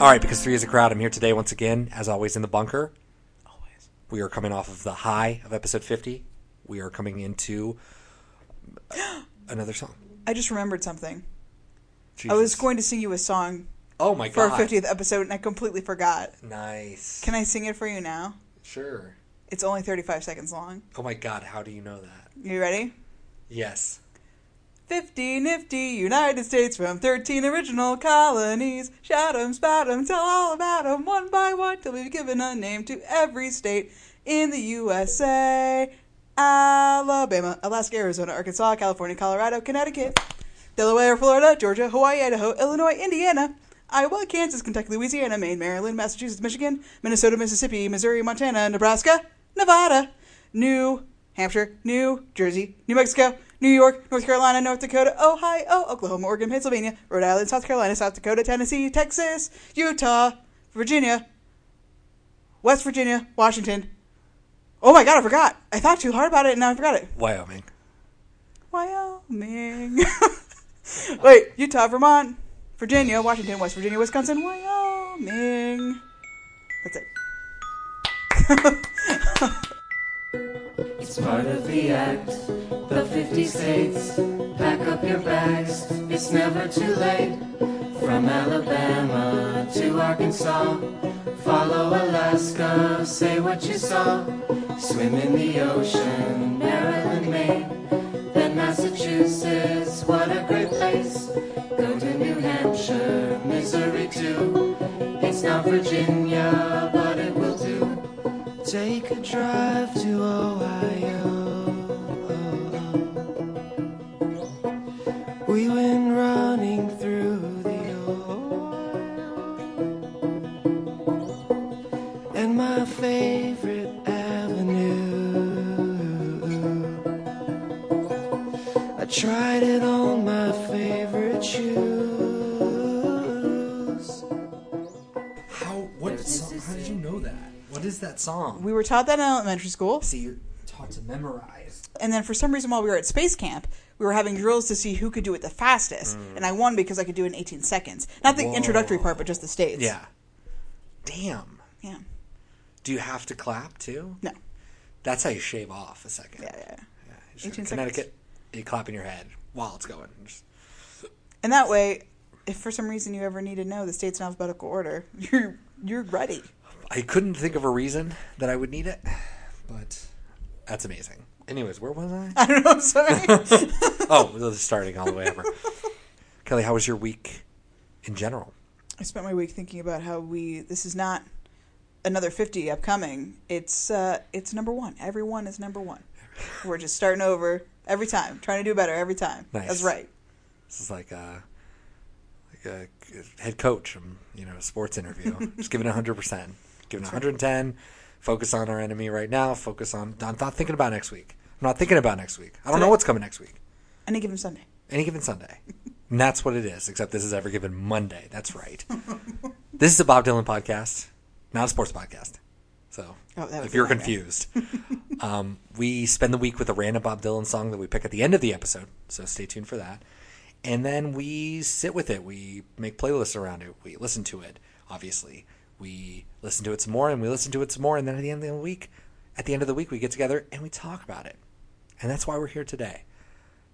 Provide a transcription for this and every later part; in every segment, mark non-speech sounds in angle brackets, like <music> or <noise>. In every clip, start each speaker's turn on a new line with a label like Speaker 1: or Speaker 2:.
Speaker 1: All right, because three is a crowd, I'm here today once again, as always, in the bunker.
Speaker 2: Always.
Speaker 1: We are coming off of the high of episode 50. We are coming into another song.
Speaker 2: I just remembered something. I was going to sing you a song
Speaker 1: Oh my god!
Speaker 2: for our 50th episode, and I completely forgot.
Speaker 1: Nice.
Speaker 2: Can I sing it for you now?
Speaker 1: Sure.
Speaker 2: It's only 35 seconds long.
Speaker 1: Oh my god, how do you know that?
Speaker 2: You ready?
Speaker 1: Yes.
Speaker 2: 50 nifty United States from 13 original colonies. Shout 'em, spout 'em, tell all about 'em one by one till we've given a name to every state in the USA. Alabama, Alaska, Arizona, Arkansas, California, Colorado, Connecticut, Delaware, Florida, Georgia, Hawaii, Idaho, Illinois, Indiana, Iowa, Kansas, Kentucky, Louisiana, Maine, Maryland, Massachusetts, Michigan, Minnesota, Mississippi, Missouri, Montana, Nebraska, Nevada, New Hampshire, New Jersey, New Mexico, New York, North Carolina, North Dakota, Ohio, Oklahoma, Oregon, Pennsylvania, Rhode Island, South Carolina, South Dakota, Tennessee, Texas, Utah, Virginia, West Virginia, Washington. Oh my god, I forgot. I thought too hard about it and now I forgot it.
Speaker 1: Wyoming.
Speaker 2: Wyoming. <laughs> Wait, Utah, Vermont, Virginia, Washington, West Virginia, Wisconsin, Wyoming. That's it. <laughs>
Speaker 3: It's part of the act, the 50 states. Pack up your bags, it's never too late. From Alabama to Arkansas, follow Alaska, say what you saw. Swim in the ocean, Maryland, Maine. Then Massachusetts, what a great place. Go to New Hampshire, Missouri too. It's not Virginia, but it will do. Take a drive to Ohio. We went running through the Ohio. And my favorite avenue. I tried it on my favorite shoes.
Speaker 1: How what song how did you know that? What is that song?
Speaker 2: We were taught that in elementary school,
Speaker 1: See you're taught to memorize.
Speaker 2: and then for some reason while we were at space camp, we were having drills to see who could do it the fastest, mm. and I won because I could do it in 18 seconds. Not the
Speaker 1: Whoa.
Speaker 2: introductory part, but just the states.
Speaker 1: Yeah. Damn.
Speaker 2: Yeah.
Speaker 1: Do you have to clap too?
Speaker 2: No.
Speaker 1: That's how you shave off a second.
Speaker 2: Yeah, yeah.
Speaker 1: Yeah, you
Speaker 2: 18
Speaker 1: to Connecticut, you clap in your head while it's going. Just-
Speaker 2: And that way, if for some reason you ever need to know the states in alphabetical order, <laughs> you're you're ready.
Speaker 1: I couldn't think of a reason that I would need it, but that's amazing. Anyways, where was I? <laughs>
Speaker 2: I don't know. I'm sorry. <laughs>
Speaker 1: oh, this is starting all the way over. <laughs> Kelly, how was your week in general?
Speaker 2: I spent my week thinking about how we. This is not another 50 upcoming. It's uh, it's number one. Everyone is number one. We're just starting over every time, trying to do better every time.
Speaker 1: Nice.
Speaker 2: That's right.
Speaker 1: This is like a, like a head coach, you know, a sports interview. Just giving it 100%. Giving it 110. Focus on our enemy right now. Focus on. I'm not thinking about next week. I'm not thinking about next week. I don't know what's coming next week.
Speaker 2: Any given Sunday.
Speaker 1: Any given Sunday. And that's what it is, except this is every given Monday. That's right. this is a Bob Dylan podcast, not a sports podcast. So,
Speaker 2: Oh,
Speaker 1: if you're confused, um, we spend the week with a random Bob Dylan song that we pick at the end of the episode. So, stay tuned for that. And then we sit with it. We make playlists around it. We listen to it, obviously. We listen to it some more, and we listen to it some more. And then at the end of the week, at the end of the week, we get together and we talk about it. And that's why we're here today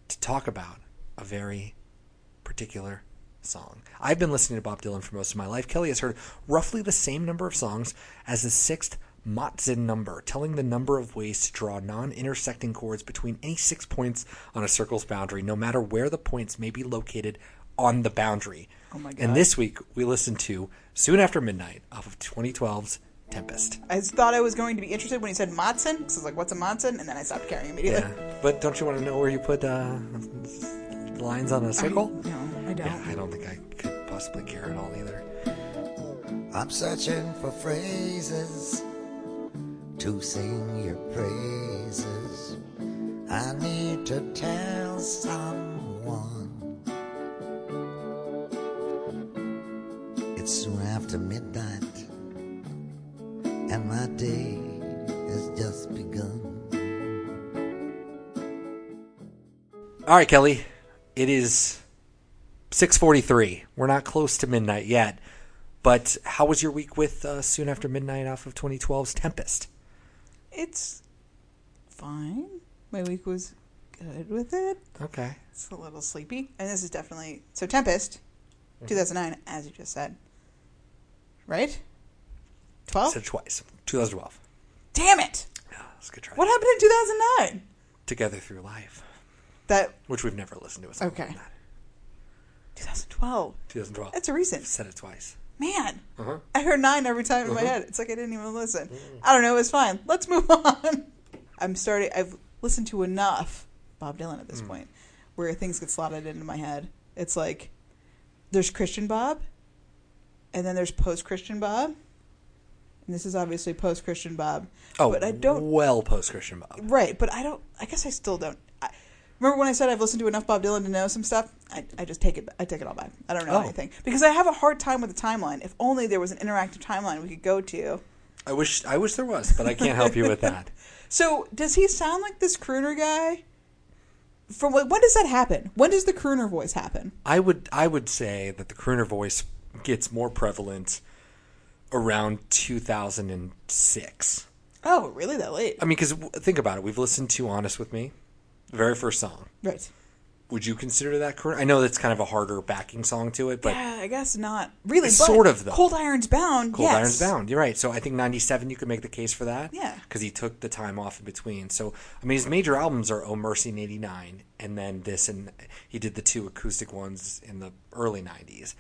Speaker 1: to talk about a very particular song. I've been listening to Bob Dylan for most of my life. Kelly has heard roughly the same number of songs as the sixth Motzkin number, telling the number of ways to draw non intersecting chords between any six points on a circle's boundary, no matter where the points may be located on the boundary.
Speaker 2: Oh my God.
Speaker 1: And this week, we listened to Soon After Midnight off of 2012's Tempest.
Speaker 2: I thought I was going to be interested when he said Matson, because I was like, "What's a Matson?" And then I stopped caring immediately.
Speaker 1: Yeah. But don't you want to know where you put uh, lines on a circle?
Speaker 2: No, I don't.
Speaker 1: Yeah, I don't think I could possibly care at all either.
Speaker 4: I'm searching for phrases to sing your praises. I need to tell someone. It's soon after midnight, and my day has just begun.
Speaker 1: All right, Kelly. It is 6:43. We're not close to midnight yet, But how was your week with uh, Soon After Midnight off of 2012's Tempest?
Speaker 2: It's fine. My week was good with it.
Speaker 1: Okay.
Speaker 2: It's a little sleepy. And this is definitely. So, Tempest,
Speaker 1: Mm-hmm.
Speaker 2: 2009, as you just said. Right? 12?
Speaker 1: Said twice. 2012.
Speaker 2: Damn it!
Speaker 1: Yeah, that's a good try.
Speaker 2: What happened in 2009?
Speaker 1: Together Through Life,
Speaker 2: That.
Speaker 1: which we've never listened to. A song
Speaker 2: Okay.
Speaker 1: from that.
Speaker 2: 2012.
Speaker 1: 2012.
Speaker 2: That's a recent.
Speaker 1: Said it twice.
Speaker 2: Man.
Speaker 1: Uh-huh.
Speaker 2: I heard nine every time in my
Speaker 1: Uh-huh.
Speaker 2: head. It's like I didn't even listen. I don't know. It's fine. Let's move <laughs> on. I'm starting. I've listened to enough Bob Dylan at this
Speaker 1: Mm.
Speaker 2: point where things get slotted into my head. It's like there's Christian Bob, and then there's post Christian Bob, and this is obviously post Christian Bob.
Speaker 1: Oh,
Speaker 2: but I don't.
Speaker 1: well post Christian Bob.
Speaker 2: Right, but I don't. I guess I still don't. I, remember when I said I've listened to enough Bob Dylan to know some stuff? I, I just take it. I take it all back. I don't know
Speaker 1: Oh.
Speaker 2: anything because I have a hard time with the timeline. If only there was an interactive timeline we could go to.
Speaker 1: I wish I wish there was, but I can't help you with that. <laughs> <laughs>
Speaker 2: So does he sound like this crooner guy? From when when does that happen? When does the crooner voice happen?
Speaker 1: I would I would say that the crooner voice gets more prevalent around 2006.
Speaker 2: Oh, really? That late?
Speaker 1: I mean, because think about it. We've listened to "Honest with Me," the very first song.
Speaker 2: Right.
Speaker 1: Would you consider that crooner? I know that's kind of a harder backing song to it, but
Speaker 2: yeah, I guess not really. But
Speaker 1: sort of, though.
Speaker 2: Cold Iron's Bound.
Speaker 1: Cold
Speaker 2: yes.
Speaker 1: Iron's Bound. You're right. So I think '97 you could make the case for that.
Speaker 2: Yeah.
Speaker 1: Because he took the time off in between. So I mean, his major albums are "Oh Mercy" in '89, and then this, and he did the two acoustic ones in the early '90s.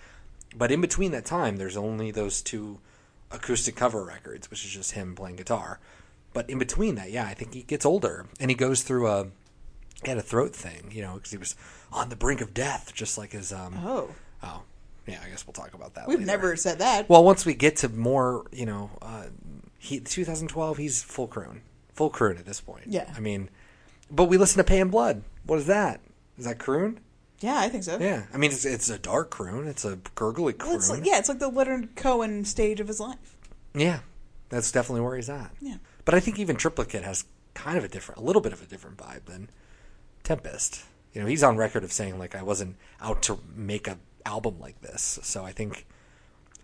Speaker 1: But in between that time, there's only those two acoustic cover records, which is just him playing guitar. But in between that, yeah, I think he gets older and he goes through a he had a throat thing, you know, because he was on the brink of death, just like his um.
Speaker 2: Oh,
Speaker 1: Oh, yeah. I guess we'll talk about that.
Speaker 2: we've
Speaker 1: later.
Speaker 2: never said that.
Speaker 1: Well, once we get to more, you know, uh, he 2012, he's full croon, full croon at this point.
Speaker 2: Yeah.
Speaker 1: I mean, but we listen to Pay in Blood. What is that? Is that croon?
Speaker 2: Yeah, I think so.
Speaker 1: Yeah. I mean, it's it's a dark croon. It's a gurgly croon.
Speaker 2: Well, it's like, yeah, it's like the Leonard Cohen stage of his life.
Speaker 1: Yeah. That's definitely where he's at.
Speaker 2: Yeah.
Speaker 1: But I think even Triplicate has kind of a different, a little bit of a different vibe than Tempest. You know, he's on record of saying like I wasn't out to make a album like this. So I think,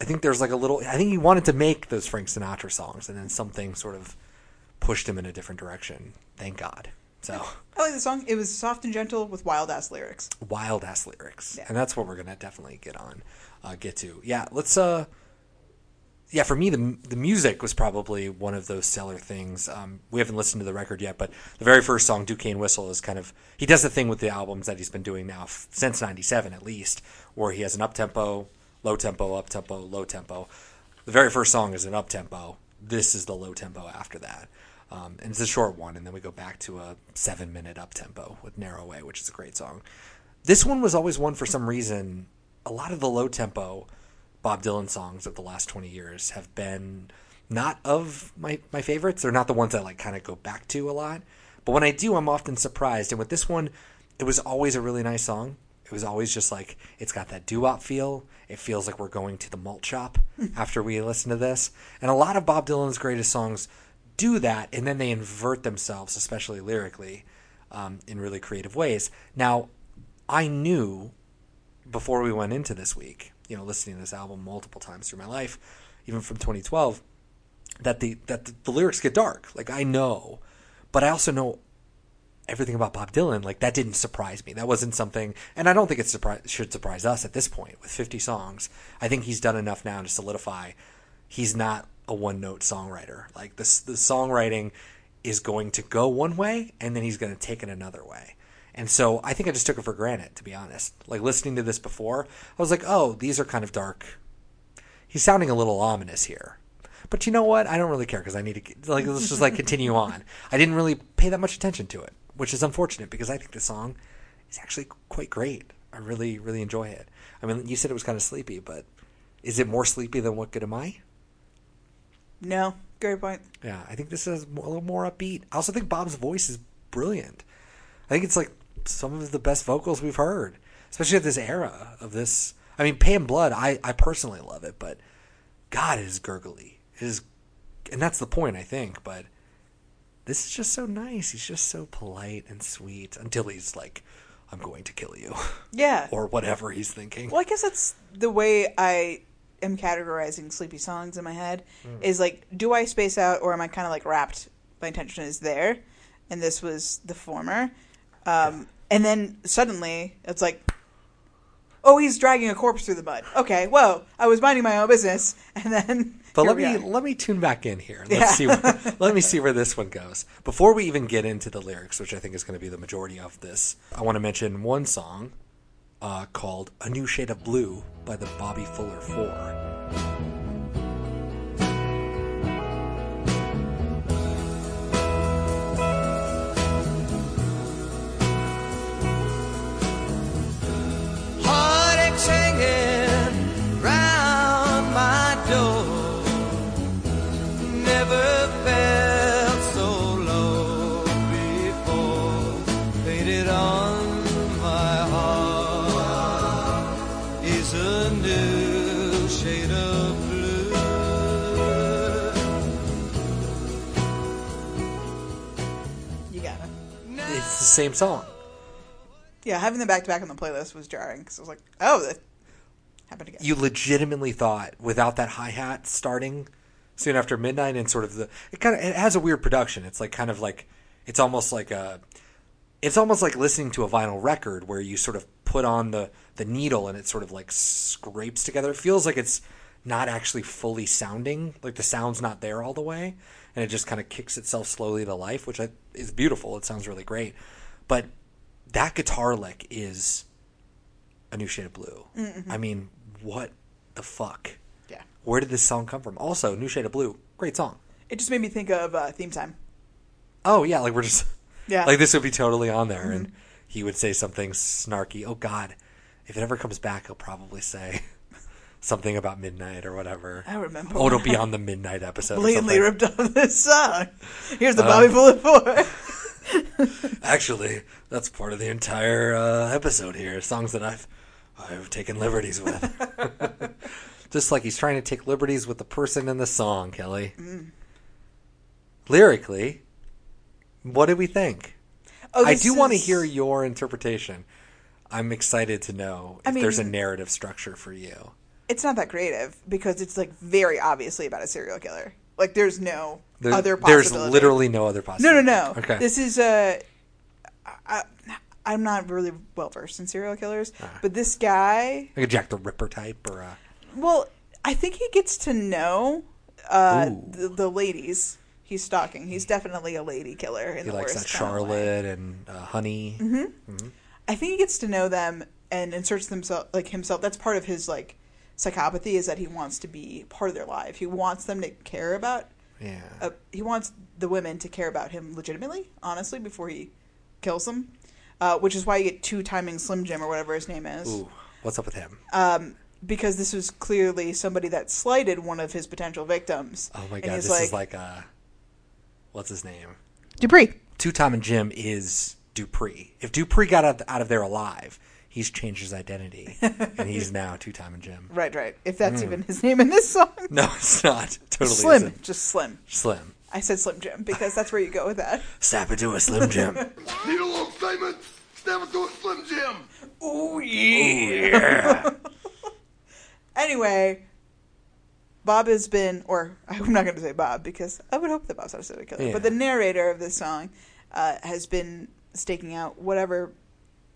Speaker 1: I think there's like a little. I think he wanted to make those Frank Sinatra songs, and then something sort of pushed him in a different direction. Thank God. So <laughs>
Speaker 2: I like the song. It was soft and gentle with wild ass lyrics.
Speaker 1: wild ass lyrics,
Speaker 2: Yeah.
Speaker 1: and that's what we're gonna definitely get on, uh, get to. Yeah, let's. uh Yeah, for me, the the music was probably one of those stellar things. Um, we haven't listened to the record yet, but the very first song, Duquesne Whistle, is kind of he does the thing with the albums that he's been doing now f- since '97 at least, where he has an up tempo, low tempo, up tempo, low tempo. The very first song is an up tempo. This is the low tempo after that. Um, and it's a short one, and then we go back to a seven minute up tempo with Narrow Way, which is a great song. This one was always one for some reason. A lot of the low tempo Bob Dylan songs of the last 20 years have been not of my, my favorites. They're not the ones I like kind of go back to a lot. But when I do, I'm often surprised. And with this one, it was always a really nice song. It was always just like, it's got that doo wop feel. It feels like we're going to the malt shop <laughs> after we listen to this. And a lot of Bob Dylan's greatest songs do that, and then they invert themselves, especially lyrically, um, in really creative ways. Now, I knew before we went into this week, you know, listening to this album multiple times through my life, even from 2012, that the that the, the lyrics get dark. Like I know, but I also know everything about Bob Dylan. Like that didn't surprise me. That wasn't something, and I don't think it surprise, should surprise us at this point with 50 songs. I think he's done enough now to solidify he's not a one note songwriter. Like this, the songwriting is going to go one way, and then he's going to take it another way. And so I think I just took it for granted, to be honest. Like listening to this before, I was like, oh, these are kind of dark. He's sounding a little ominous here. But you know what? I don't really care because I need to like let's just like continue on. I didn't really pay that much attention to it, which is unfortunate because I think the song is actually quite great. I really really enjoy it. I mean, you said it was kind of sleepy, but is it more sleepy than What Good Am I?
Speaker 2: No, great point.
Speaker 1: Yeah, I think this is a little more upbeat. I also think Bob's voice is brilliant. I think it's like some of the best vocals we've heard, especially at this era of this. I mean, Pay in Blood, I, I personally love it, but God, it is gurgly. It is, and that's the point, I think. But this is just so nice. He's just so polite and sweet until he's like, "I'm going to kill you,"
Speaker 2: Yeah. <laughs>
Speaker 1: or whatever he's thinking.
Speaker 2: Well, I guess that's the way I am categorizing sleepy songs in my head
Speaker 1: Hmm.
Speaker 2: is like, do I space out or am I kind of like wrapped? My attention is there, and this was the former. Um, And then suddenly it's like, oh, he's dragging a corpse through the mud. Okay, whoa, I was minding my own business, <laughs> and then.
Speaker 1: But let me let me tune back in here. Let's
Speaker 2: Yeah.
Speaker 1: see. Where, <laughs> let me see where this one goes. Before we even get into the lyrics, which I think is going to be the majority of this, I want to mention one song uh, called "A New Shade of Blue" by the Bobby Fuller Four. It's the same song.
Speaker 2: Yeah, having them back to back on the playlist was jarring because I was like, oh, that happened again.
Speaker 1: You legitimately thought without that hi hat starting soon after midnight and sort of the it kind of it has a weird production. It's like kind of like it's almost like a it's almost like listening to a vinyl record where you sort of put on the the needle and it sort of like scrapes together. It feels like it's not actually fully sounding, like the sound's not there all the way, and it just kind of kicks itself slowly to life, which I, is beautiful. It sounds really great, but that guitar lick is a new shade of blue. I mean, what the fuck?
Speaker 2: yeah.
Speaker 1: Where did this song come from? Also, new shade of blue, great song.
Speaker 2: It just made me think of uh, theme time.
Speaker 1: Oh yeah, like we're just <laughs>
Speaker 2: Yeah. Mm-hmm.
Speaker 1: like this would be totally on there, and he would say something snarky. Oh God, if it ever comes back, he'll probably say something about midnight or whatever.
Speaker 2: I remember
Speaker 1: Oh, it'll be on the midnight episode.
Speaker 2: blatantly ripped off this song. Here's the Bobby Bullet Four. <laughs>
Speaker 1: Actually, that's part of the entire uh, episode here. Songs that I've I've taken liberties with. <laughs> Just like he's trying to take liberties with the person in the song, Kelly.
Speaker 2: Mm.
Speaker 1: Lyrically, what do we think?
Speaker 2: Oh,
Speaker 1: I do want to hear your interpretation. I'm excited to know if
Speaker 2: I
Speaker 1: there's a narrative structure for you.
Speaker 2: It's not that creative because it's like very obviously about a serial killer. Like there's no
Speaker 1: There-
Speaker 2: other
Speaker 1: there's literally no other possibility.
Speaker 2: no, no. no.
Speaker 1: Okay.
Speaker 2: This is uh, I, I'm not really well versed in serial killers,
Speaker 1: Ah.
Speaker 2: but this guy
Speaker 1: like a Jack the Ripper type, or a,
Speaker 2: Well, I think he gets to know uh, the, the ladies he's stalking. He's definitely a lady killer in
Speaker 1: he
Speaker 2: the
Speaker 1: likes
Speaker 2: worst
Speaker 1: that. Charlotte and uh, Honey.
Speaker 2: I think he gets to know them and inserts themself like himself. That's part of his like psychopathy is that he wants to be part of their life. He wants them to care about.
Speaker 1: Yeah.
Speaker 2: Uh, he wants the women to care about him legitimately, honestly, before he kills them. Uh, which is why you get two timing Slim Jim or whatever his name is.
Speaker 1: Ooh, what's up with him?
Speaker 2: because this was clearly somebody that slighted one of his potential victims.
Speaker 1: oh my god, this is like a what's his name?
Speaker 2: Dupree.
Speaker 1: Two Tom and Jim is Dupree. If Dupree got out, out of there alive, he's changed his identity, <laughs> and he's now two time and Jim.
Speaker 2: Right, right. If that's even his name in this song. <laughs>
Speaker 1: No, it's not. Totally
Speaker 2: Slim.
Speaker 1: isn't.
Speaker 2: Just Slim.
Speaker 1: Slim.
Speaker 2: I said Slim Jim because that's where you go with that. <laughs>
Speaker 1: Snap into a Slim Jim.
Speaker 5: Need a little statement? Step into a Slim Jim.
Speaker 2: Oh, yeah. anyway, Bob has been, or I'm not going to say Bob because I would hope that Bob's not a serial killer,
Speaker 1: Yeah.
Speaker 2: but the narrator of this song uh, has been staking out whatever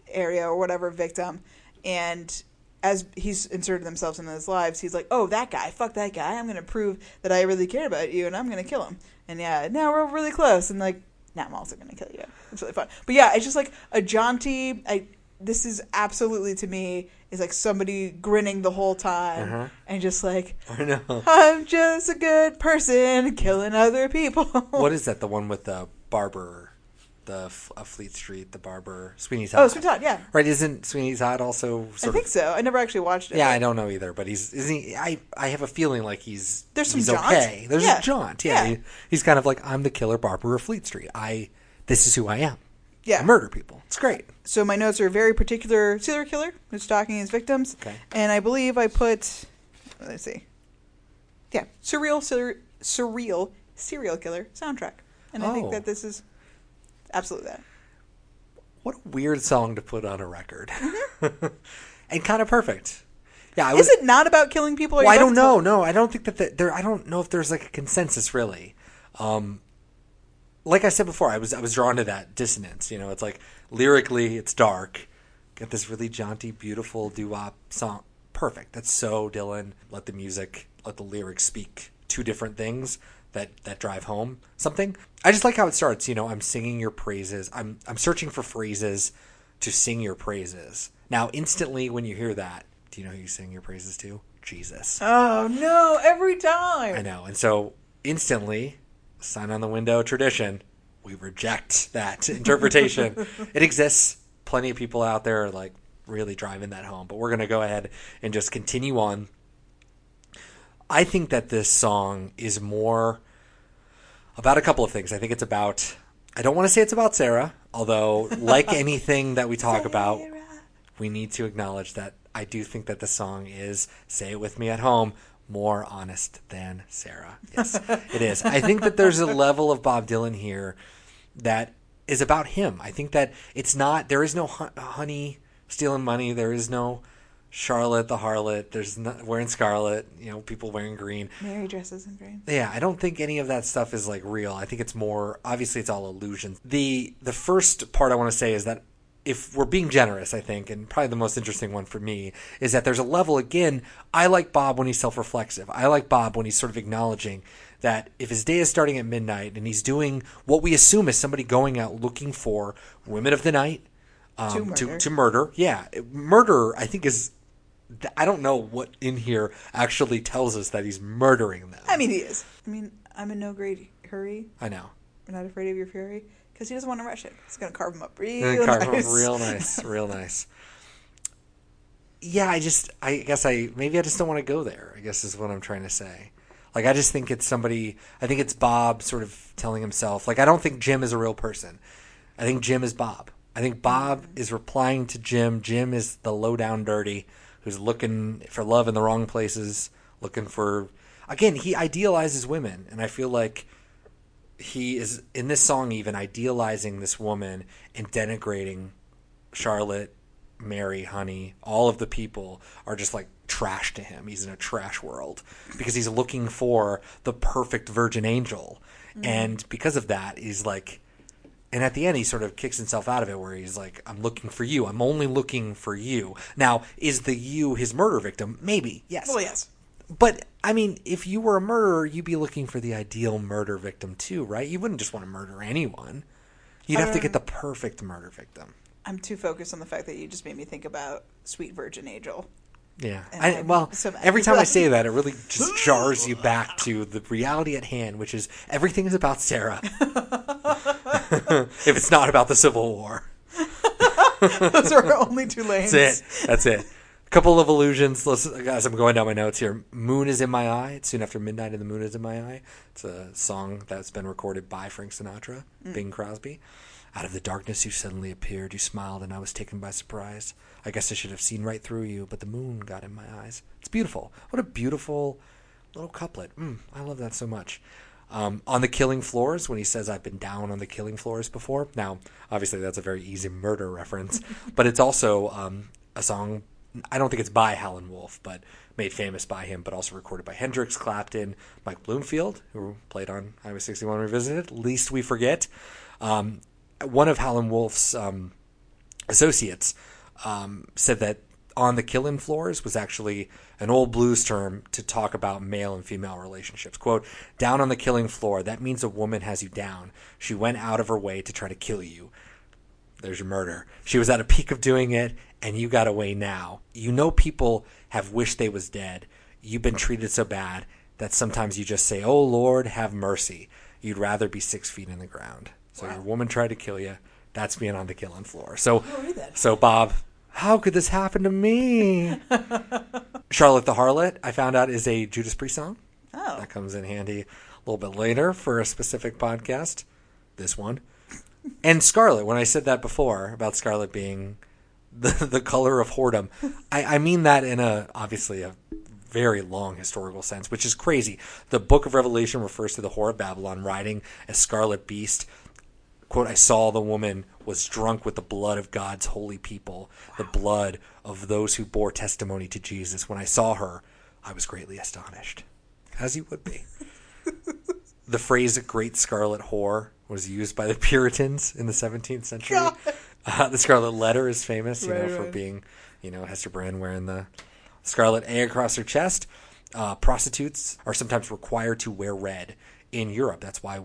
Speaker 2: area or whatever victim, and as he's inserted themselves into his lives, he's like, "Oh, that guy, fuck that guy! I'm going to prove that I really care about you, and I'm going to kill him." And yeah, now we're really close, and like, now I'm also going to kill you. It's really fun, but yeah, it's just like a jaunty. I this is absolutely to me is like somebody grinning the whole time
Speaker 1: Uh-huh.
Speaker 2: and just like <laughs>
Speaker 1: I know.
Speaker 2: I'm just a good person killing other people.
Speaker 1: What <laughs> is that? The one with the barber, the uh, Fleet Street, the barber, Sweeney Todd.
Speaker 2: Oh, Sweeney Todd, yeah.
Speaker 1: Right? Isn't Sweeney Todd also
Speaker 2: I think
Speaker 1: of?
Speaker 2: so. I never actually watched it.
Speaker 1: Yeah, I don't know either, but he's isn't he? I I have a feeling like he's
Speaker 2: There's some
Speaker 1: he's
Speaker 2: jaunt.
Speaker 1: okay. There's
Speaker 2: Yeah.
Speaker 1: a jaunt. Yeah,
Speaker 2: Yeah.
Speaker 1: He- he's kind of like I'm the killer barber of Fleet Street. I this is who I am.
Speaker 2: Yeah.
Speaker 1: I murder people. It's great.
Speaker 2: So my notes are very particular serial killer who's stalking his victims.
Speaker 1: Okay.
Speaker 2: And I believe I put, let's see, yeah, surreal, sur- surreal serial killer soundtrack. And I
Speaker 1: Oh.
Speaker 2: think that this is absolutely that.
Speaker 1: What a weird song to put on a record,
Speaker 2: Mm-hmm. <laughs>
Speaker 1: and kind of perfect. Yeah, I
Speaker 2: Is
Speaker 1: was-
Speaker 2: it not about killing people? Or
Speaker 1: Well, I don't know. No, I don't think that the, there. I don't know if there's like a consensus really. Um, like I said before, I was I was drawn to that dissonance. You know, it's like lyrically, it's dark. Get this really jaunty, beautiful doo wop song. Perfect. That's so Dylan. Let the music, let the lyrics speak two different things that that drive home something. I just like how it starts. You know, I'm singing your praises. I'm I'm searching for phrases to sing your praises. Now, instantly when you hear that, do you know who you sing your praises to? Jesus.
Speaker 2: Oh no! Every time.
Speaker 1: I know. And so instantly, sign on the window tradition, we reject that <laughs> interpretation. it exists. Plenty of people out there are like really driving that home. But we're going to go ahead and just continue on. I think that this song is more about a couple of things. I think it's about, I don't want to say it's about Sarah, although, <laughs> like anything that we talk about, we need to acknowledge that I do think that the song is, say it with me at home, more honest than Sarah. Yes, it is. I think that there's a level of Bob Dylan here that is about him. I think that it's not, there is no honey stealing money. There is no Charlotte the harlot. There's not wearing scarlet, you know, people wearing green.
Speaker 2: Mary dresses in green.
Speaker 1: Yeah, I don't think any of that stuff is like real. I think it's more obviously it's all illusions. The the first part I want to say is that if we're being generous, I think, and probably the most interesting one for me is that there's a level again. I like Bob when he's self-reflexive. I like Bob when he's sort of acknowledging that if his day is starting at midnight and he's doing what we assume is somebody going out looking for women of the night um,
Speaker 2: To
Speaker 1: to, to murder. Yeah, murder. I think is. I don't know what in here actually tells us that he's murdering them.
Speaker 2: I mean, he is. I mean, I'm in no great hurry.
Speaker 1: I know.
Speaker 2: I'm not afraid of your fury because he doesn't want to rush it. He's gonna carve him up real
Speaker 1: carve up
Speaker 2: nice.
Speaker 1: real nice, real nice. Yeah, I just, I guess I maybe I just don't want to go there. I guess is what I'm trying to say. Like I just think it's somebody. I think it's Bob sort of telling himself. Like I don't think Jim is a real person. I think Jim is Bob. I think Bob mm-hmm. is replying to Jim. Jim is the low down dirty who's looking for love in the wrong places, looking for. Again, he idealizes women, and I feel like he is in this song even idealizing this woman and denigrating Charlotte, Mary, Honey, all of the people are just like trash to him. He's in a trash world because he's looking for the perfect virgin angel. Mm-hmm. And because of that, he's like and at the end he sort of kicks himself out of it where he's like I'm looking for you. I'm only looking for you. Now, is the you his murder victim? Maybe. Yes.
Speaker 2: Well, yes.
Speaker 1: But I mean, if you were a murderer, you'd be looking for the ideal murder victim too, right? You wouldn't just want to murder anyone. You'd have to get uh, the perfect murder victim.
Speaker 2: I'm too focused on the fact that you just made me think about Sweet Virgin Angel.
Speaker 1: Yeah. I, well,
Speaker 2: so
Speaker 1: every time I say that, it really just jars you back to the reality at hand, which is everything is about Sarah. <laughs> if it's not about the Civil War. <laughs>
Speaker 2: Those are our only two lanes.
Speaker 1: That's it. That's it. A couple of illusions. Let's, as I'm going down my notes here, "Moon is in my eye." It's soon after midnight, and the moon is in my eye. It's a song that's been recorded by Frank Sinatra, mm. Bing Crosby. Out of the darkness, you suddenly appeared. You smiled, and I was taken by surprise. I guess I should have seen right through you, but the moon got in my eyes. It's beautiful. What a beautiful little couplet. Mm, I love that so much. Um, on the killing floors, when he says, I've been down on the killing floors before. Now, obviously, that's a very easy murder reference, <laughs> but it's also um, a song. I don't think it's by Howlin' Wolf, but made famous by him, but also recorded by Hendrix, Clapton, Mike Bloomfield, who played on Highway 61 Revisited. Least we forget. Um, one of Howlin' Wolf's um, associates um, said that on the killing floors was actually an old blues term to talk about male and female relationships. Quote, down on the killing floor, that means a woman has you down. She went out of her way to try to kill you. There's your murder. She was at a peak of doing it, and you got away now. You know people have wished they was dead. You've been treated so bad that sometimes you just say, oh, Lord, have mercy. You'd rather be six feet in the ground. So your woman tried to kill you. That's being on the killing floor. So, so Bob, how could this happen to me? <laughs> Charlotte the Harlot, I found out, is a Judas Priest song.
Speaker 2: Oh.
Speaker 1: That comes in handy a little bit later for a specific podcast. This one. And Scarlet, when I said that before about Scarlet being the <laughs> the color of whoredom, I, I mean that in a obviously a very long historical sense, which is crazy. The book of Revelation refers to the whore of Babylon riding a scarlet beast. Quote, I saw the woman was drunk with the blood of God's holy people, the blood of those who bore testimony to Jesus. When I saw her, I was greatly astonished, as you would be. <laughs> the phrase "great scarlet whore" was used by the Puritans in the 17th century. <laughs> Uh, the Scarlet Letter is famous, you
Speaker 2: Right,
Speaker 1: know, for
Speaker 2: right.
Speaker 1: being, you know, Hester Prynne wearing the scarlet A across her chest. Uh, prostitutes are sometimes required to wear red in Europe. That's why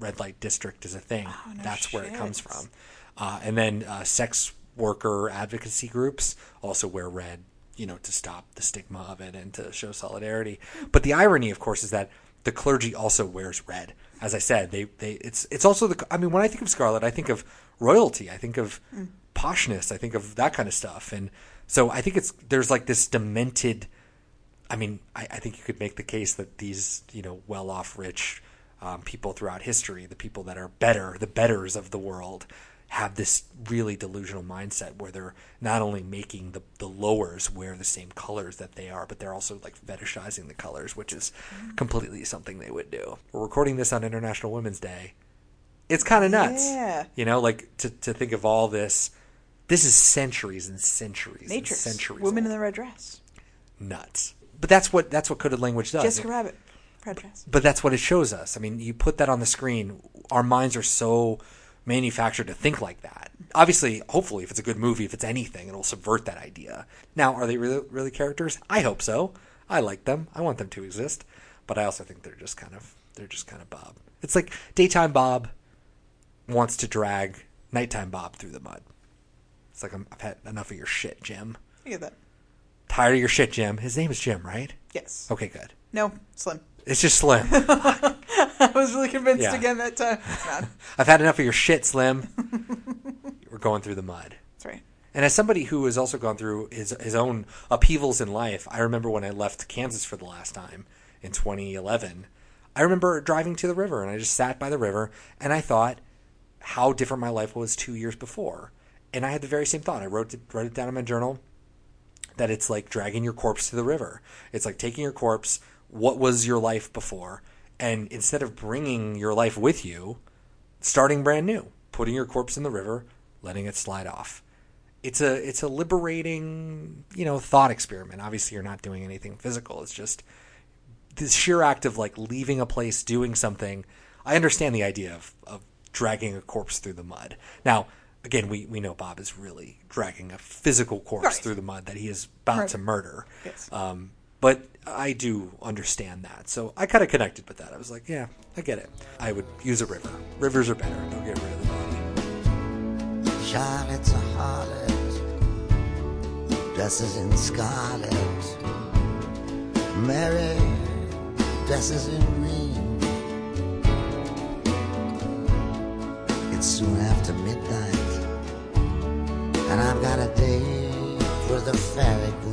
Speaker 1: red light district is a thing.
Speaker 2: Oh, no
Speaker 1: That's where it comes from. Uh, and then uh, sex worker advocacy groups also wear red, you know, to stop the stigma of it and to show solidarity. But the irony, of course, is that the clergy also wears red. As I said, they, they it's it's also the. I mean, when I think of scarlet, I think of royalty. I think of poshness. I think of that kind of stuff. And so I think it's there's like this demented. I mean, I, I think you could make the case that these, you know, well-off, rich um, people throughout history, the people that are better, the betters of the world, have this really delusional mindset where they're not only making the, the lowers wear the same colors that they are, but they're also like fetishizing the colors, which is completely something they would do. We're recording this on International Women's Day. It's kind of nuts.
Speaker 2: Yeah.
Speaker 1: You know, like to, to think of all this. This is centuries and centuries
Speaker 2: Matrix.
Speaker 1: and centuries.
Speaker 2: Women in the red dress.
Speaker 1: nuts. But that's what that's what coded language does.
Speaker 2: Jessica Rabbit. Dress.
Speaker 1: But that's what it shows us. I mean, you put that on the screen, our minds are so manufactured to think like that. Obviously, hopefully, if it's a good movie, if it's anything, it'll subvert that idea. Now, are they really, really characters? I hope so. I like them. I want them to exist. But I also think they're just kind of they're just kind of Bob. It's like daytime Bob wants to drag nighttime Bob through the mud. It's like I'm, I've had enough of your shit, Jim.
Speaker 2: I get that.
Speaker 1: Tired of your shit, Jim. His name is Jim, right?
Speaker 2: Yes.
Speaker 1: Okay, good.
Speaker 2: No, Slim.
Speaker 1: It's just Slim. <laughs>
Speaker 2: I was really convinced
Speaker 1: Yeah.
Speaker 2: again that time. It's <laughs> not.
Speaker 1: I've had enough of your shit, Slim. <laughs> We're going through the mud.
Speaker 2: That's right.
Speaker 1: And as somebody who has also gone through his his own upheavals in life, I remember when I left Kansas for the last time in 2011. I remember driving to the river and I just sat by the river and I thought how different my life was two years before. And I had the very same thought. I wrote it, wrote it down in my journal that it's like dragging your corpse to the river. It's like taking your corpse. What was your life before? And instead of bringing your life with you, starting brand new, putting your corpse in the river, letting it slide off. It's a it's a liberating, you know, thought experiment. Obviously, you're not doing anything physical. It's just the sheer act of like leaving a place, doing something. I understand the idea of, of dragging a corpse through the mud. Now, again, we, we know Bob is really dragging a physical corpse
Speaker 2: Right.
Speaker 1: through the mud that he is about
Speaker 2: Murder.
Speaker 1: to murder.
Speaker 2: Yes.
Speaker 1: Um, but I do understand that. So I kind of connected with that. I was like, yeah, I get it. I would use a river. Rivers are better. They'll get rid of the body.
Speaker 4: Charlotte's a harlot, dresses in scarlet. Mary dresses in green. It's soon after midnight, and I've got a date for the fairy queen.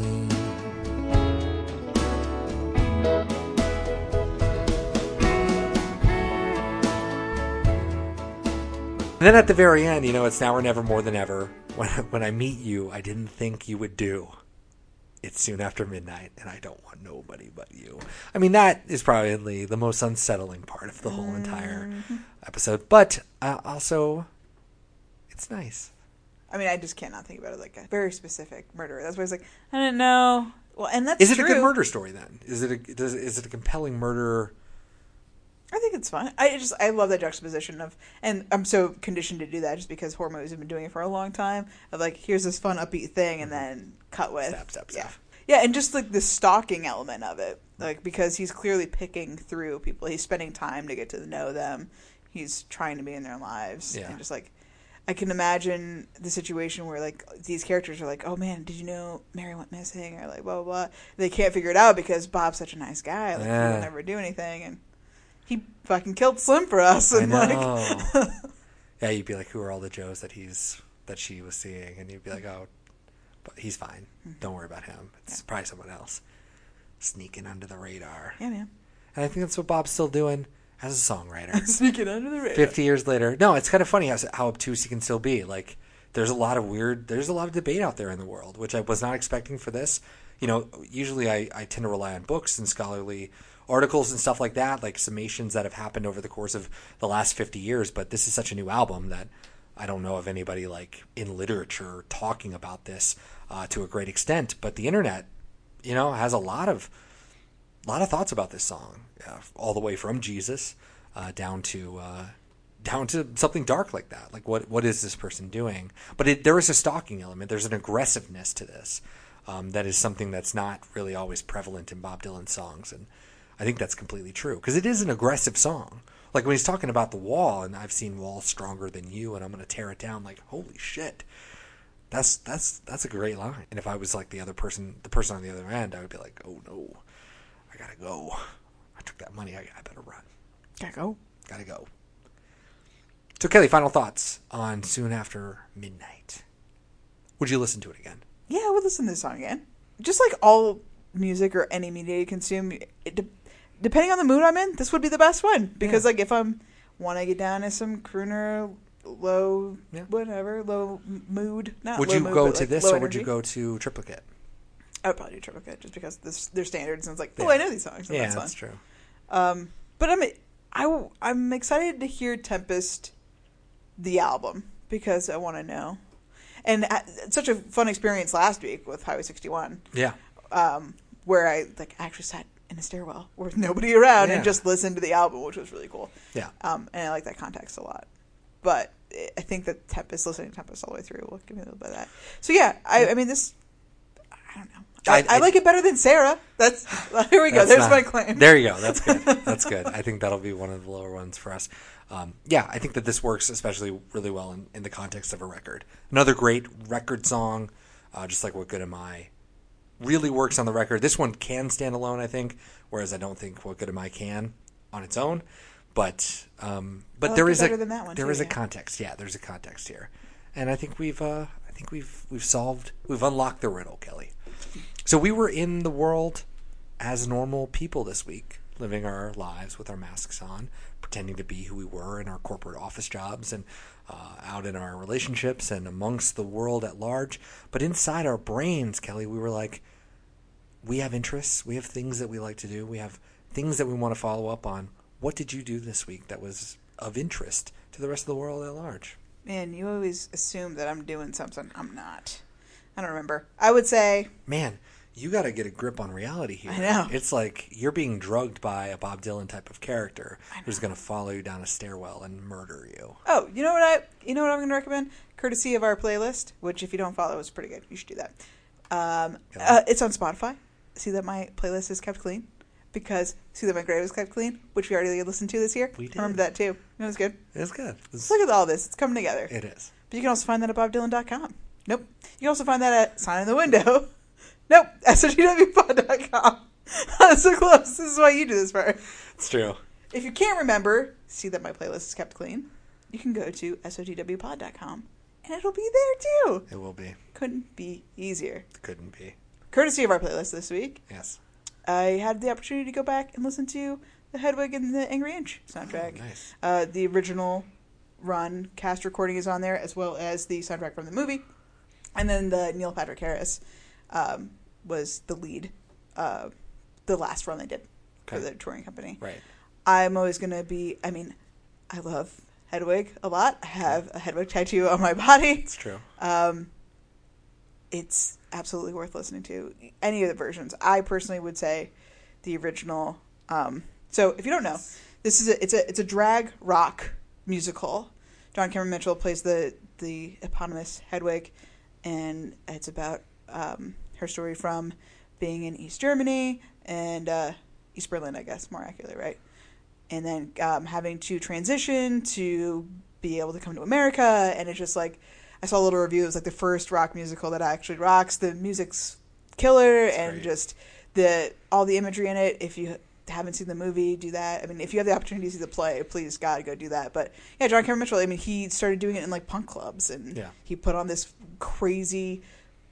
Speaker 1: And then at the very end, you know, it's now or never more than ever. When, when I meet you, I didn't think you would do. It's soon after midnight, and I don't want nobody but you. I mean, that is probably the most unsettling part of the whole entire episode. But uh, also, it's nice.
Speaker 2: I mean, I just cannot think about it like a very specific murderer. That's why I was like, I don't know. Well, and that's
Speaker 1: Is it
Speaker 2: true.
Speaker 1: a good murder story then? Is it a does, is it a compelling murder?
Speaker 2: I think it's fun. I just I love that juxtaposition of, and I'm so conditioned to do that just because horror movies have been doing it for a long time. Of like, here's this fun upbeat thing, and then cut with
Speaker 1: Stab, stab,
Speaker 2: yeah, yeah, and just like the stalking element of it, like because he's clearly picking through people. He's spending time to get to know them. He's trying to be in their lives,
Speaker 1: Yeah.
Speaker 2: and just like. I can imagine the situation where like these characters are like, "Oh man, did you know Mary went missing?" or like blah blah blah. They can't figure it out because Bob's such a nice guy. Like he
Speaker 1: Yeah.
Speaker 2: will never do anything, and he fucking killed Slim for us. And like, <laughs>
Speaker 1: yeah, you'd be like, who are all the Joes that he's that she was seeing, and you'd be like, oh, but he's fine.
Speaker 2: Mm-hmm.
Speaker 1: Don't worry about him. It's probably someone else sneaking under the radar.
Speaker 2: yeah, man,
Speaker 1: And I think that's what Bob's still doing as a songwriter. <laughs>
Speaker 2: sneaking under the radar.
Speaker 1: 50 years later. No, it's kind of funny how, how obtuse he can still be. Like, there's a lot of weird, there's a lot of debate out there in the world, which I was not expecting for this. You know, usually I, I tend to rely on books and scholarly articles and stuff like that, like summations that have happened over the course of the last 50 years. But this is such a new album that I don't know of anybody like in literature talking about this uh, to a great extent. But the internet, you know, has a lot of a lot of thoughts about this song, uh, all the way from Jesus uh, down to uh, down to something dark like that. Like what what is this person doing? But it, there is a stalking element. There's an aggressiveness to this um, that is something that's not really always prevalent in Bob Dylan songs, and I think that's completely true because it is an aggressive song. Like when he's talking about the wall, and I've seen walls stronger than you, and I'm going to tear it down. Like holy shit, that's that's that's a great line. And if I was like the other person, the person on the other end, I would be like, oh no, I gotta go. I took that money. I, I better run.
Speaker 2: Gotta go.
Speaker 1: Gotta go. So Kelly, final thoughts on soon after midnight. Would you listen to it again?
Speaker 2: Yeah, I would listen to this song again. Just like all music or any media you consume, it de- depending on the mood I'm in, this would be the best one. Because
Speaker 1: Yeah.
Speaker 2: like if I'm want to get down to some crooner, low,
Speaker 1: Yeah.
Speaker 2: whatever, low mood. Not
Speaker 1: Would you
Speaker 2: mood,
Speaker 1: go to
Speaker 2: like,
Speaker 1: this or would you go to Triplicate?
Speaker 2: I would probably do triplicate just because this their standards and it's like, oh,
Speaker 1: Yeah.
Speaker 2: I know these songs.
Speaker 1: Yeah,
Speaker 2: that's
Speaker 1: that's, true.
Speaker 2: Um, but I'm I I'm excited to hear Tempest, the album, because I want to know. And uh, it's such a fun experience last week with Highway 61,
Speaker 1: Yeah.
Speaker 2: um, where I like actually sat in a stairwell with <laughs> nobody <laughs> around
Speaker 1: Yeah.
Speaker 2: and just listened to the album, which was really cool.
Speaker 1: Yeah.
Speaker 2: Um, and I like that context a lot. But I think that Tempest, listening to Tempest all the way through, will give me a little bit of that. So yeah, I, I mean this. I don't know. I,
Speaker 1: I-
Speaker 2: I,
Speaker 1: I-
Speaker 2: like it better than Sarah. That's <laughs> here we go.
Speaker 1: That's
Speaker 2: There's
Speaker 1: not-
Speaker 2: my claim.
Speaker 1: There you go. That's good. That's good. I think that'll be one of the lower ones for us. Um, yeah, I think that this works especially really well in, in the context of a record. Another great record song, uh, just like What Good Am I, really works on the record. This one can stand alone, I think, whereas I don't think What Good Am I can on its own. But um, but there is a
Speaker 2: better than that one,
Speaker 1: there
Speaker 2: too,
Speaker 1: is a context. Yeah, there's a context here, and I think we've uh, I think we've we've solved we've unlocked the riddle, Kelly. So we were in the world as normal people this week, living our lives with our masks on, pretending to be who we were in our corporate office jobs and uh, out in our relationships and amongst the world at large. But inside our brains, Kelly, we were like, we have interests, we have things that we like to do, we have things that we want to follow up on. What did you do this week that was of interest to the rest of the world at large?
Speaker 2: Man, you always assume that I'm doing something. I'm not. I don't remember. I would say
Speaker 1: Man, you got to get a grip on reality here.
Speaker 2: I know.
Speaker 1: It's like you're being drugged by a Bob Dylan type of character who's going to follow you down a stairwell and murder you.
Speaker 2: Oh, you know what I? You know what I'm going to recommend? Courtesy of our playlist, which if you don't follow is pretty good. You should do that. Um,
Speaker 1: Yeah.
Speaker 2: uh, it's on Spotify. See that my playlist is kept clean because see that my grave is kept clean, which we already listened to this year.
Speaker 1: We did.
Speaker 2: Remember that too. It was good.
Speaker 1: It's good. It's-
Speaker 2: Look at all this. It's coming together.
Speaker 1: it is.
Speaker 2: But you can also find that at bobdylan.com. Nope. You can also find that at Sign in the Window. <laughs> Nope. <laughs> SOTWpod.com. <laughs> That's so close. This is why you do this part.
Speaker 1: It's true.
Speaker 2: If you can't remember, see that my playlist is kept clean, you can go to SOTWpod.com and it'll be there too.
Speaker 1: It will be.
Speaker 2: Couldn't be easier.
Speaker 1: Couldn't be.
Speaker 2: Courtesy of our playlist this week,
Speaker 1: Yes.
Speaker 2: I had the opportunity to go back and listen to the Hedwig and the Angry Inch soundtrack.
Speaker 1: Oh, nice.
Speaker 2: Uh, the original run cast recording is on there, as well as the soundtrack from the movie. And then the Neil Patrick Harris um, was the lead, uh, the last run they did for
Speaker 1: Okay.
Speaker 2: the touring company.
Speaker 1: Right.
Speaker 2: I'm always going to be, I mean, I love Hedwig a lot. I have a Hedwig tattoo on my body.
Speaker 1: It's true.
Speaker 2: Um, it's absolutely worth listening to. Any of the versions. I personally would say the original. Um, so if you don't know, this is a it's a it's a drag rock musical. John Cameron Mitchell plays the the eponymous Hedwig, and it's about um, her story from being in East Germany and uh, East Berlin, I guess more accurately, right? And then um, having to transition to be able to come to America, and it's just like I saw a little review. It was like the first rock musical that actually rocks. The music's killer, and
Speaker 1: great.
Speaker 2: just the all the imagery in it. If you haven't seen the movie, do that. I mean, if you have the opportunity to see the play, please God go do that. But yeah, John Cameron Mitchell. I mean, he started doing it in like punk clubs, and
Speaker 1: Yeah.
Speaker 2: he put on this crazy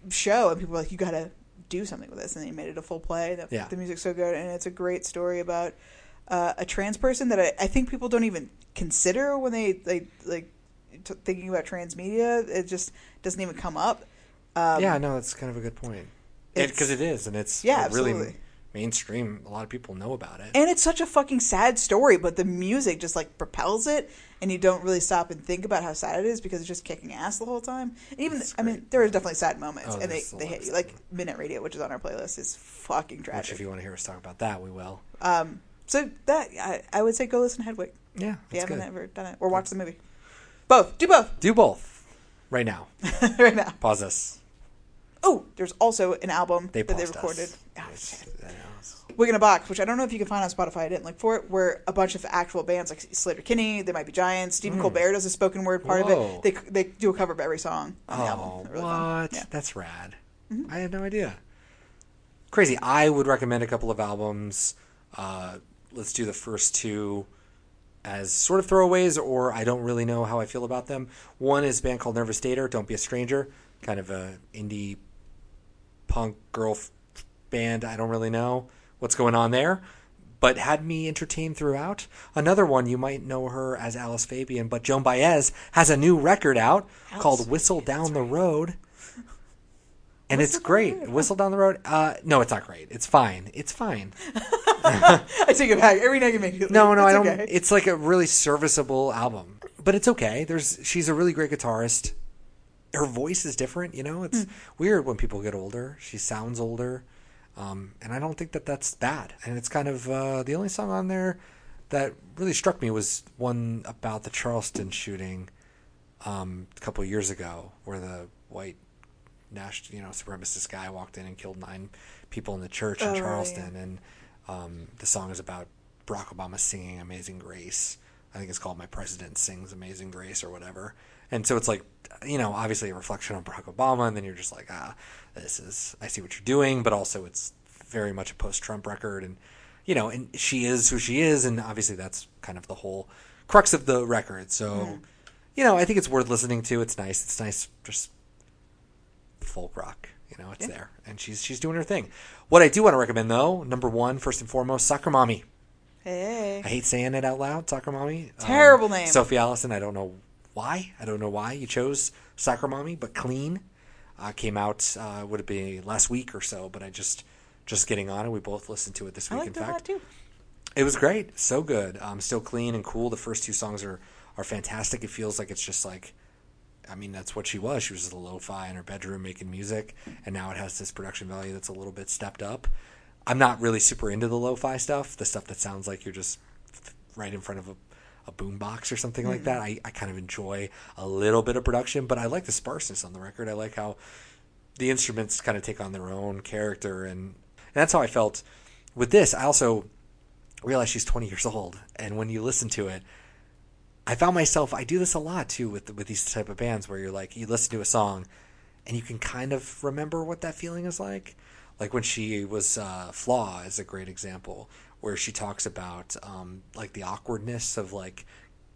Speaker 2: show, and people were like, "You got to do something with this," and he made it a full play. The,
Speaker 1: Yeah.
Speaker 2: the music's so good, and it's a great story about uh, a trans person that I, I think people don't even consider when they they like t- thinking about trans media. It just doesn't even come up. Um,
Speaker 1: yeah, no, that's kind of a good point.
Speaker 2: it's-
Speaker 1: Because it is, and it's
Speaker 2: Yeah,
Speaker 1: it really
Speaker 2: absolutely.
Speaker 1: Mainstream. A lot of people know about it.
Speaker 2: And it's such a fucking sad story, but the music just like propels it, and you don't really stop and think about how sad it is because it's just kicking ass the whole time. And even, I mean, there are definitely sad moments,
Speaker 1: Oh,
Speaker 2: and they, they hit you. Like Midnight Radio, which is on our playlist, is fucking
Speaker 1: Which, if you want to hear us talk about that, we will.
Speaker 2: Um, so that I, I would say go listen to Hedwig.
Speaker 1: Yeah,
Speaker 2: If you haven't
Speaker 1: good.
Speaker 2: ever done it, or watch the movie. Both. Do both
Speaker 1: Do both right now. <laughs>
Speaker 2: right now.
Speaker 1: Pause this.
Speaker 2: Oh, there's also an album
Speaker 1: They
Speaker 2: that they recorded.
Speaker 1: us. It's-
Speaker 2: shit.
Speaker 1: I know,
Speaker 2: Wig in a Box, which I don't know if you can find on Spotify. I didn't look for it. Where a bunch of actual bands like Sleater-Kinney, They Might Be Giants, Stephen Colbert does a spoken word part.
Speaker 1: Whoa.
Speaker 2: of it. They they do a cover of every song on the
Speaker 1: Oh,
Speaker 2: album. Really
Speaker 1: what?
Speaker 2: Yeah. Mm-hmm.
Speaker 1: That's rad. I had no idea. Crazy. I would recommend a couple of albums. Uh, let's do the first two as sort of throwaways, or I don't really know how I feel about them. One is a band called Nervous Dater, Don't Be a Stranger, kind of a indie punk girl band. I don't really know what's going on there, but had me entertained throughout. Another one, you might know her as Alice Fabian, but Joan Baez has a new record out called <laughs> Whistle Down the Road. And it's great. Whistle down the road. Uh, no, it's not great. It's fine. It's fine. <laughs>
Speaker 2: I take it back. Every night you make it.
Speaker 1: No, no,
Speaker 2: it's
Speaker 1: I don't.
Speaker 2: okay.
Speaker 1: It's like a really serviceable album, but it's okay. There's she's a really great guitarist. Her voice is different, you know. It's weird when people get older. She sounds older, um, and I don't think that that's bad. And it's kind of uh, the only song on there that really struck me was one about the Charleston shooting um, a couple of years ago, where the white national, you know, supremacist guy walked in and killed nine people in the church in
Speaker 2: Oh, right,
Speaker 1: Charleston, and um, the song is about Barack Obama singing "Amazing Grace." I think it's called "My President Sings Amazing Grace" or whatever. And so it's like, you know, obviously a reflection on Barack Obama, and then you're just like, ah, this is, I see what you're doing, but also it's very much a post-Trump record, and you know, and she is who she is, and obviously that's kind of the whole crux of the record. So, you know, I think it's worth listening to. It's nice. It's nice, just folk rock. You know, it's there, and she's she's doing her thing. What I do want to recommend, though, number one, first and foremost, Soccer Mommy.
Speaker 2: Hey.
Speaker 1: I hate saying it out loud, Soccer Mommy. Um,
Speaker 2: Terrible name.
Speaker 1: Sophie Allison. I don't know why. I don't know why you chose Soccer Mommy, but Clean uh, came out. Uh, would it be last week or so? But I just just getting on it. We both listened to it this week. in
Speaker 2: it a lot
Speaker 1: fact,
Speaker 2: too.
Speaker 1: it was great. So good. Um, still clean and cool. The first two songs are are fantastic. It feels like it's just like, I mean, that's what she was. She was just a lo-fi in her bedroom making music, and now it has this production value that's a little bit stepped up. I'm not really super into the lo-fi stuff, the stuff that sounds like you're just right in front of a, a boom box or something like that. Hmm. I, I kind of enjoy a little bit of production, but I like the sparseness on the record. I like how the instruments kind of take on their own character, and, and that's how I felt with this. I also realize she's 20 years old, and when you listen to it, I found myself I do this a lot too with with these type of bands where you're like you listen to a song, and you can kind of remember what that feeling is like. Like when she was uh, "Flaw" is a great example where she talks about um, like the awkwardness of like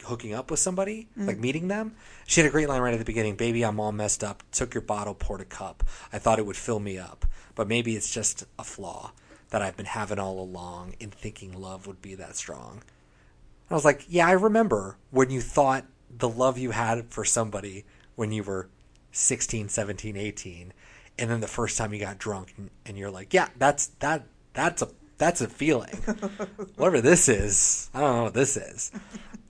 Speaker 1: hooking up with somebody, like meeting them. She had a great line right at the beginning Baby, I'm all messed up. Took your bottle, poured a cup. I thought it would fill me up. But maybe it's just a flaw that I've been having all along in thinking love would be that strong. I was like, yeah, I remember when you thought the love you had for somebody when you were 16, 17, 18, and then the first time you got drunk and, and you're like, yeah, that's that that's a that's a feeling. <laughs> Whatever this is, I don't know what this is.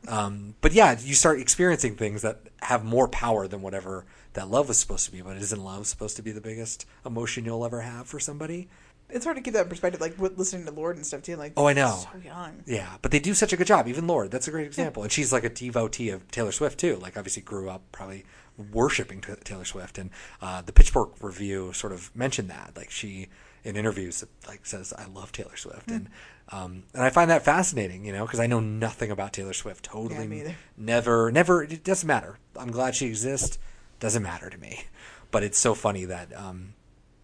Speaker 1: Um, but yeah, you start experiencing things that have more power than whatever that love was supposed to be. But isn't love supposed to be the biggest emotion you'll ever have for somebody?
Speaker 2: It's hard to keep that in perspective, like with listening to Lorde and stuff too. Like,
Speaker 1: Oh, I know.
Speaker 2: so young.
Speaker 1: Yeah, but they do such a good job. Even Lorde, that's a great example. And she's like a devotee of Taylor Swift too. Like obviously grew up probably worshiping Taylor Swift. And uh, the Pitchfork review sort of mentioned that. Like she in interviews like says, "I love Taylor Swift," and um, and I find that fascinating. You know, because I know nothing about Taylor Swift. Totally,
Speaker 2: Yeah, me either.
Speaker 1: never, never. It doesn't matter. I'm glad she exists. Doesn't matter to me. But it's so funny that. Um,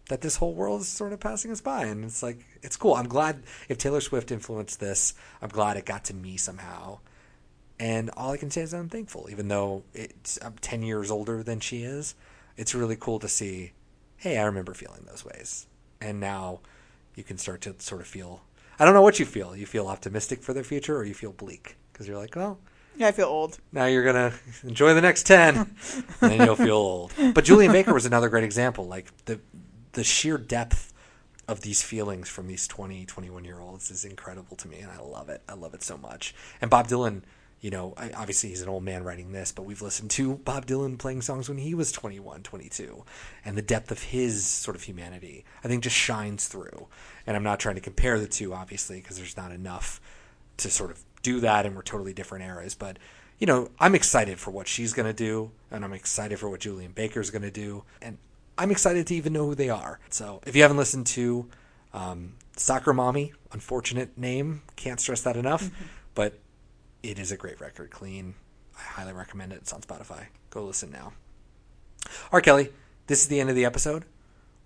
Speaker 1: that this whole world is sort of passing us by. And it's like it's cool. I'm glad if taylor swift influenced this i'm glad it got to me somehow. And all i can say is i'm thankful even though it's i'm 10 years older than she is. It's really cool to see hey i remember feeling those ways. And now you can start to sort of feel i don't know what you feel. You feel optimistic for the future or you feel bleak? Because you're like well
Speaker 2: Yeah, I feel old.
Speaker 1: now you're gonna <laughs> enjoy the next 10 and <laughs> then you'll feel old. But julien baker was another great example. Like the the sheer depth of these feelings from these 20, 21 year olds is incredible to me, and I love it. I love it so much. And Bob Dylan, you know, I, obviously he's an old man writing this, but we've listened to Bob Dylan playing songs when he was 21, 22, and the depth of his sort of humanity, I think, just shines through. And I'm not trying to compare the two, obviously, because there's not enough to sort of do that, and we're totally different eras. But you know, I'm excited for what she's going to do, and I'm excited for what Julien Baker's going to do, and I'm excited to even know who they are. So if you haven't listened to um, Soccer Mommy, unfortunate name, can't stress that enough, but it is a great record. Clean. I highly recommend it. It's on Spotify. Go listen now. All right, Kelly, this is the end of the episode.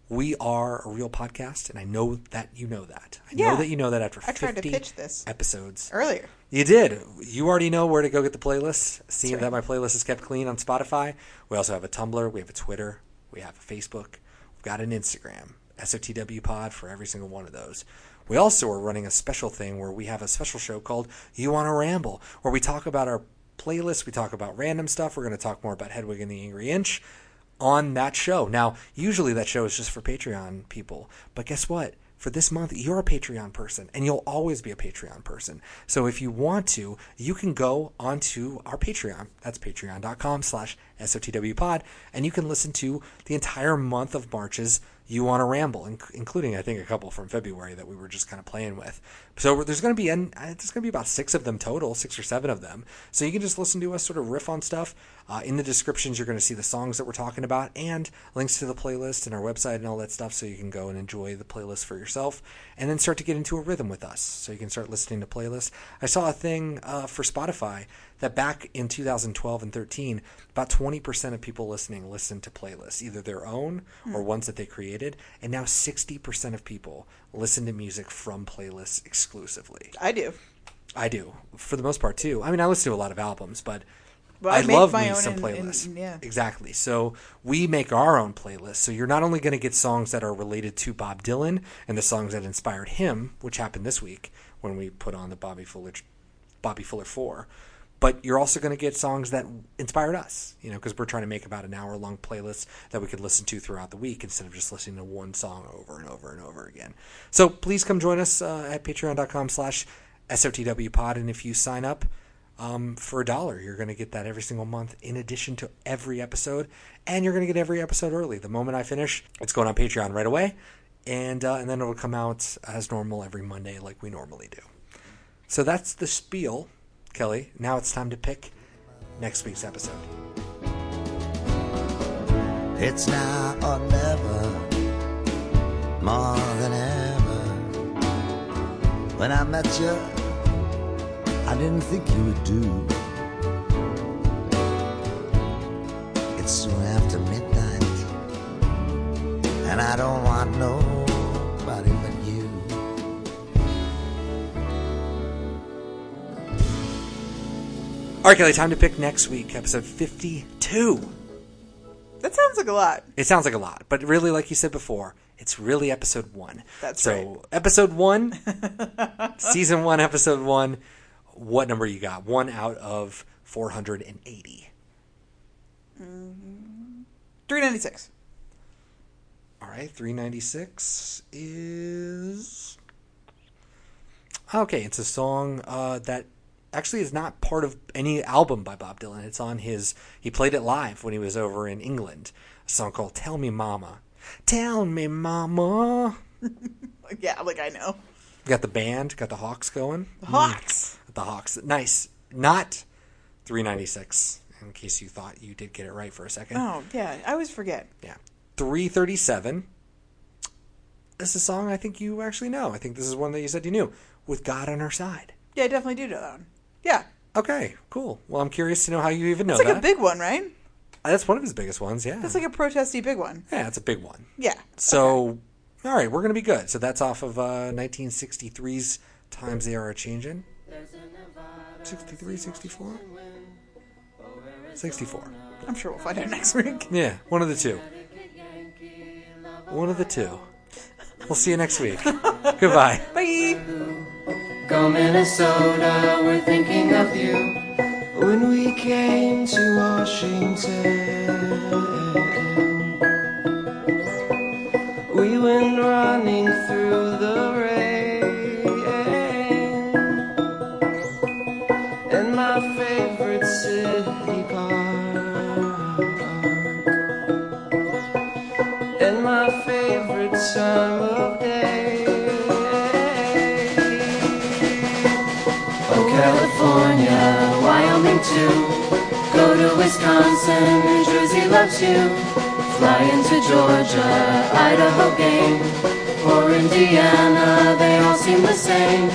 Speaker 1: We are a real podcast, and I know that you know that. I
Speaker 2: Yeah.
Speaker 1: know that you know that after
Speaker 2: I tried to
Speaker 1: 50
Speaker 2: pitch this
Speaker 1: episodes.
Speaker 2: earlier.
Speaker 1: You did. You already know where to go get the playlist. Seeing
Speaker 2: right.
Speaker 1: that my playlist is kept clean on Spotify. We also have a Tumblr. We have a Twitter. We have a Facebook. We've got an Instagram. SOTW Pod for every single one of those. We also are running a special thing where we have a special show called You Want to Ramble, where we talk about our playlist. We talk about random stuff. We're going to talk more about Hedwig and the Angry Inch on that show. Now, usually that show is just for Patreon people, but guess what? For this month, you're a Patreon person, and you'll always be a Patreon person. So if you want to, you can go onto our Patreon. That's patreon.com slash SOTWpod, and you can listen to the entire month of March's You Want to Ramble, including, I think, a couple from February that we were just kind of playing with. So there's going to be, an, uh, there's going to be about six of them total, six or seven of them. So you can just listen to us sort of riff on stuff. Uh, in the descriptions, you're going to see the songs that we're talking about and links to the playlist and our website and all that stuff so you can go and enjoy the playlist for yourself and then start to get into a rhythm with us so you can start listening to playlists. I saw a thing uh, for Spotify that back in 2012 and 13, about 20% of people listening listened to playlists, either their own or ones that they created. And now 60% of people listen to music from playlists exclusively.
Speaker 2: I do.
Speaker 1: I do, for the most part, too. I mean, I listen to a lot of albums, but
Speaker 2: I
Speaker 1: I, love
Speaker 2: my
Speaker 1: me
Speaker 2: own
Speaker 1: some
Speaker 2: and-
Speaker 1: playlists.
Speaker 2: and- yeah.
Speaker 1: Exactly. So we make our own playlist. So you're not only going to get songs that are related to Bob Dylan and the songs that inspired him, which happened this week when we put on the Bobby Fuller, Bobby Fuller Four, but you're also going to get songs that inspired us. You know, because we're trying to make about an hour long playlist that we could listen to throughout the week instead of just listening to one song over and over and over again. So please come join us uh, at Patreon.com/slash SOTWPod, and if you sign up um, for a dollar. You're going to get that every single month in addition to every episode. And you're going to get every episode early. The moment I finish, it's going on Patreon right away. And, uh, and then it'll come out as normal every Monday like we normally do. So that's the spiel, Kelly. Now it's time to pick next week's episode.
Speaker 4: It's now or never, more than ever. When I met you, I didn't think you would do. It's soon after midnight, and I don't want nobody
Speaker 1: All right, Kelly, time to pick next week, episode 52.
Speaker 2: That sounds like a lot.
Speaker 1: It sounds like a lot, but really, like you said before, it's really episode one.
Speaker 2: That's
Speaker 1: so,
Speaker 2: right.
Speaker 1: episode one, <laughs> season one, episode one. What number you got? One out of 480.
Speaker 2: 396.
Speaker 1: All right, 396 is. Okay, it's a song uh, that actually is not part of any album by Bob Dylan. It's on his. He played it live when he was over in England. A song called Tell Me Mama. Tell Me Mama. <laughs>
Speaker 2: Yeah, like I know.
Speaker 1: Got the band, got the Hawks going.
Speaker 2: The Hawks. Mm.
Speaker 1: The Hawks. Nice. Not 396, in case you thought you did get it right for a second.
Speaker 2: Oh, yeah. I always forget.
Speaker 1: Yeah. 337. This is a song I think you actually know. I think this is one that you said you knew. With God on Our Side.
Speaker 2: Yeah, I definitely do know that one. Yeah.
Speaker 1: Okay, cool. Well, I'm curious to know how you even know
Speaker 2: It's like
Speaker 1: that.
Speaker 2: a big one, right?
Speaker 1: That's one of his biggest ones, yeah.
Speaker 2: That's like a protesty big one.
Speaker 1: yeah, it's a big one.
Speaker 2: Yeah.
Speaker 1: So, all right, we're going to be good. So that's off of uh, 1963's Times They Are Changing. 63, 64? 64.
Speaker 2: I'm sure we'll find out next week. <laughs>
Speaker 1: Yeah, one of the two. One of the two. We'll see you next week. <laughs> Goodbye.
Speaker 2: Bye.
Speaker 3: Go Minnesota, we're thinking of you. When we came to Washington, we went running Wisconsin, New Jersey loves you. Fly into Georgia, Idaho game. Or Indiana, they all seem the same.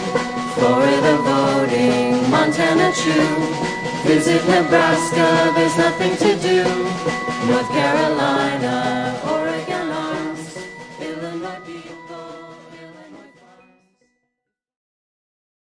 Speaker 3: Florida voting, Montana true. Visit Nebraska, there's nothing to do. North Carolina,